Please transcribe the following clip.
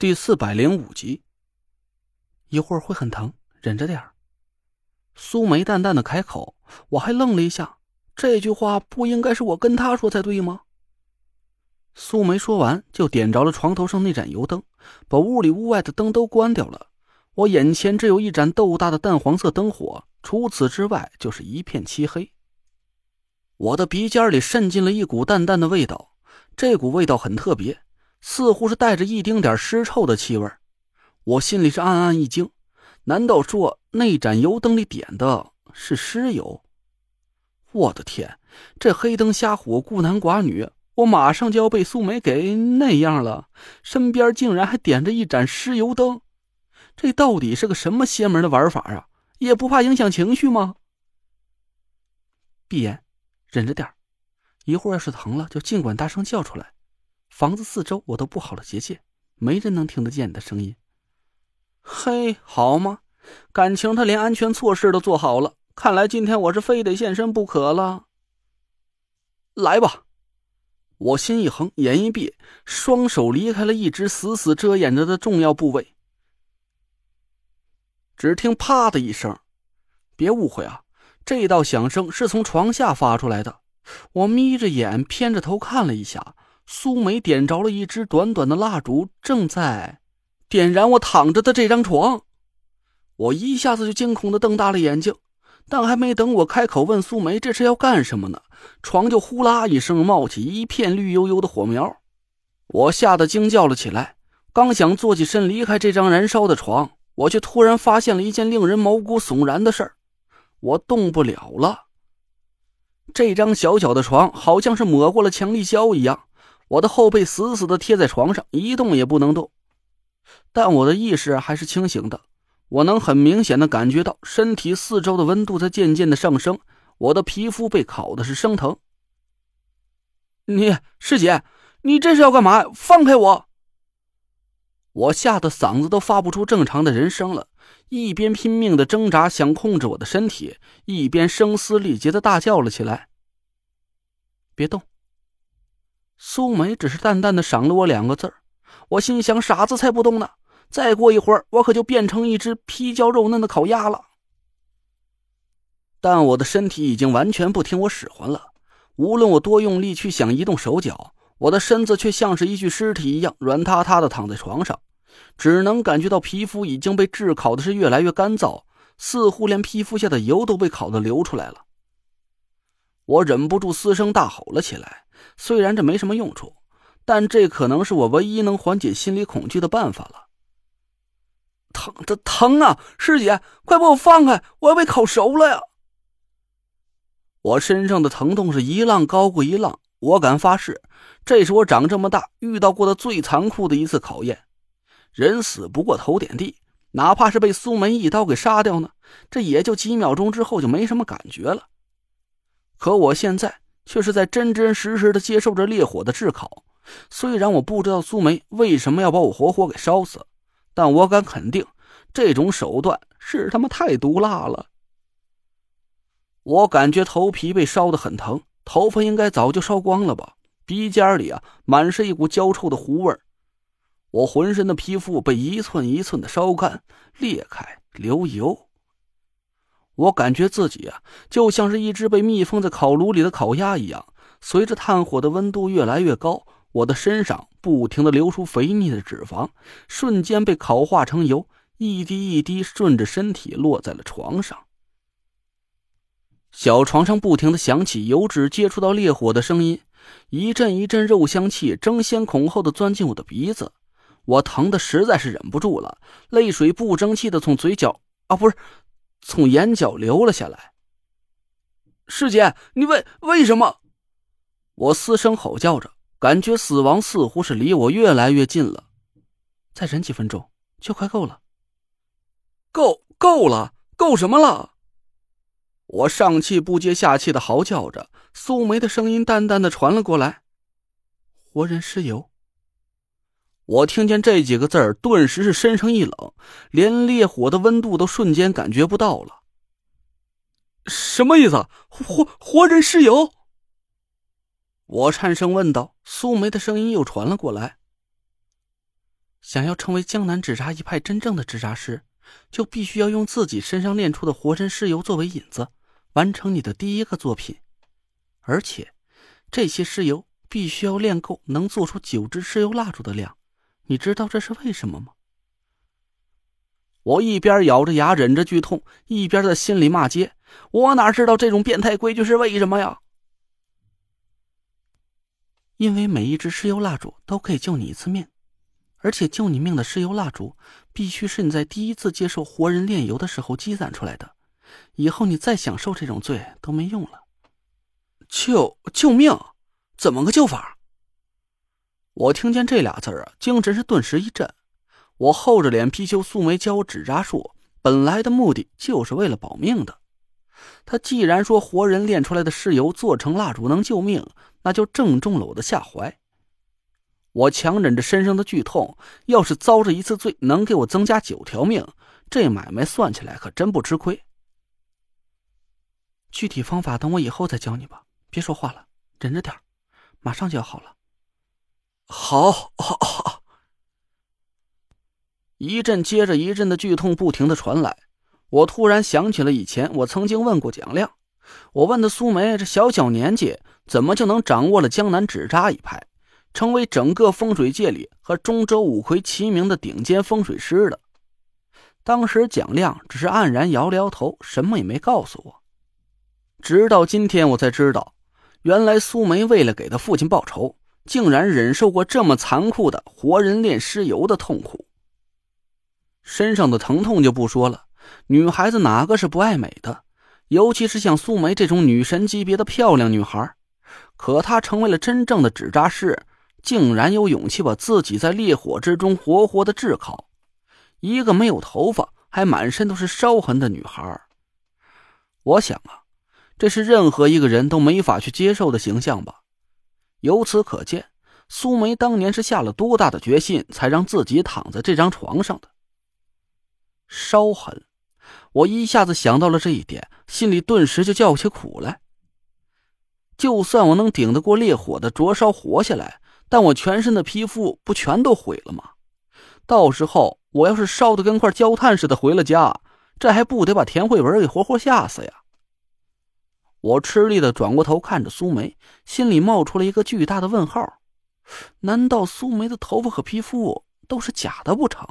第四百零五集，一会儿会很疼，忍着点儿。苏梅淡淡的开口，我还愣了一下，这句话不应该是我跟她说才对吗？苏梅说完，就点着了床头上那盏油灯，把屋里屋外的灯都关掉了。我眼前只有一盏豆大的淡黄色灯火，除此之外就是一片漆黑。我的鼻尖里渗进了一股淡淡的味道，这股味道很特别。似乎是带着一丁点尸臭的气味我心里是暗暗一惊，难道说那盏油灯里点的是尸油？我的天，这黑灯瞎火，孤男寡女，我马上就要被苏梅给那样了，身边竟然还点着一盏尸油灯，这到底是个什么邪门的玩法啊？也不怕影响情绪吗？闭眼，忍着点一会儿要是疼了，就尽管大声叫出来。房子四周我都布好了结界，没人能听得见你的声音。嘿，好吗？感情他连安全措施都做好了，看来今天我是非得现身不可了。来吧，我心一横，眼一闭，双手离开了一直死死遮掩着的重要部位。只听“啪”的一声，别误会啊，这道响声是从床下发出来的。我眯着眼，偏着头看了一下。苏梅点着了一支短短的蜡烛，正在点燃我躺着的这张床。我一下子就惊恐的瞪大了眼睛，但还没等我开口问苏梅这是要干什么呢，床就呼啦一声冒起一片绿油油的火苗。我吓得惊叫了起来，刚想坐起身离开这张燃烧的床，我却突然发现了一件令人毛骨悚然的事儿：我动不了了。这张小小的床好像是抹过了强力胶一样。我的后背死死的贴在床上，一动也不能动，但我的意识还是清醒的。我能很明显的感觉到身体四周的温度在渐渐的上升，我的皮肤被烤的是生疼。你师姐，你这是要干嘛？放开我！我吓得嗓子都发不出正常的人声了，一边拼命的挣扎想控制我的身体，一边声嘶力竭的大叫了起来：“别动！”苏梅只是淡淡的赏了我两个字儿，我心想：傻子才不动呢！再过一会儿，我可就变成一只皮焦肉嫩的烤鸭了。但我的身体已经完全不听我使唤了，无论我多用力去想移动手脚，我的身子却像是一具尸体一样软塌塌的躺在床上，只能感觉到皮肤已经被炙烤的是越来越干燥，似乎连皮肤下的油都被烤的流出来了。我忍不住嘶声大吼了起来。虽然这没什么用处，但这可能是我唯一能缓解心理恐惧的办法了。疼，这疼啊！师姐，快把我放开，我要被烤熟了呀！我身上的疼痛是一浪高过一浪，我敢发誓，这是我长这么大遇到过的最残酷的一次考验。人死不过头点地，哪怕是被苏门一刀给杀掉呢，这也就几秒钟之后就没什么感觉了。可我现在……却是在真真实实的接受着烈火的炙烤。虽然我不知道苏梅为什么要把我活活给烧死，但我敢肯定，这种手段是他妈太毒辣了。我感觉头皮被烧得很疼，头发应该早就烧光了吧？鼻尖里啊，满是一股焦臭的糊味我浑身的皮肤被一寸一寸的烧干、裂开、流油。我感觉自己啊，就像是一只被密封在烤炉里的烤鸭一样。随着炭火的温度越来越高，我的身上不停的流出肥腻的脂肪，瞬间被烤化成油，一滴一滴顺着身体落在了床上。小床上不停的响起油脂接触到烈火的声音，一阵一阵肉香气争先恐后的钻进我的鼻子，我疼的实在是忍不住了，泪水不争气的从嘴角啊，不是。从眼角流了下来。师姐，你为为什么？我嘶声吼叫着，感觉死亡似乎是离我越来越近了。再忍几分钟，就快够了。够够了，够什么了？我上气不接下气的嚎叫着，苏梅的声音淡淡的传了过来：“活人尸油。”我听见这几个字儿，顿时是身上一冷，连烈火的温度都瞬间感觉不到了。什么意思？活活人尸油？我颤声问道。苏梅的声音又传了过来：“想要成为江南纸扎一派真正的纸扎师，就必须要用自己身上炼出的活人尸油作为引子，完成你的第一个作品。而且，这些尸油必须要炼够能做出九支尸油蜡烛的量。你知道这是为什么吗？我一边咬着牙忍着剧痛，一边在心里骂街。我哪知道这种变态规矩是为什么呀？因为每一支尸油蜡烛都可以救你一次命，而且救你命的尸油蜡烛必须是你在第一次接受活人炼油的时候积攒出来的，以后你再享受这种罪都没用了。救救命？怎么个救法？我听见这俩字儿啊，精神是顿时一震。我厚着脸皮求素梅教我纸扎术，本来的目的就是为了保命的。他既然说活人炼出来的尸油做成蜡烛能救命，那就正中了我的下怀。我强忍着身上的剧痛，要是遭这一次罪能给我增加九条命，这买卖算起来可真不吃亏。具体方法等我以后再教你吧，别说话了，忍着点马上就要好了。好，好，好。一阵接着一阵的剧痛不停的传来。我突然想起了以前我曾经问过蒋亮，我问的苏梅，这小小年纪怎么就能掌握了江南纸扎一派，成为整个风水界里和中州五魁齐名的顶尖风水师的？当时蒋亮只是黯然摇了摇头，什么也没告诉我。直到今天，我才知道，原来苏梅为了给他父亲报仇，竟然忍受过这么残酷的活人炼尸油的痛苦。身上的疼痛就不说了。女孩子哪个是不爱美的？尤其是像苏梅这种女神级别的漂亮女孩。可她成为了真正的纸扎师，竟然有勇气把自己在烈火之中活活的炙烤。一个没有头发还满身都是烧痕的女孩，我想啊，这是任何一个人都没法去接受的形象吧。由此可见，苏梅当年是下了多大的决心，才让自己躺在这张床上的。烧痕。我一下子想到了这一点，心里顿时就叫起苦来。就算我能顶得过烈火的灼烧活下来，但我全身的皮肤不全都毁了吗？到时候我要是烧的跟块焦炭似的回了家，这还不得把田慧文给活活吓死呀？我吃力的转过头看着苏梅，心里冒出了一个巨大的问号：难道苏梅的头发和皮肤都是假的不成？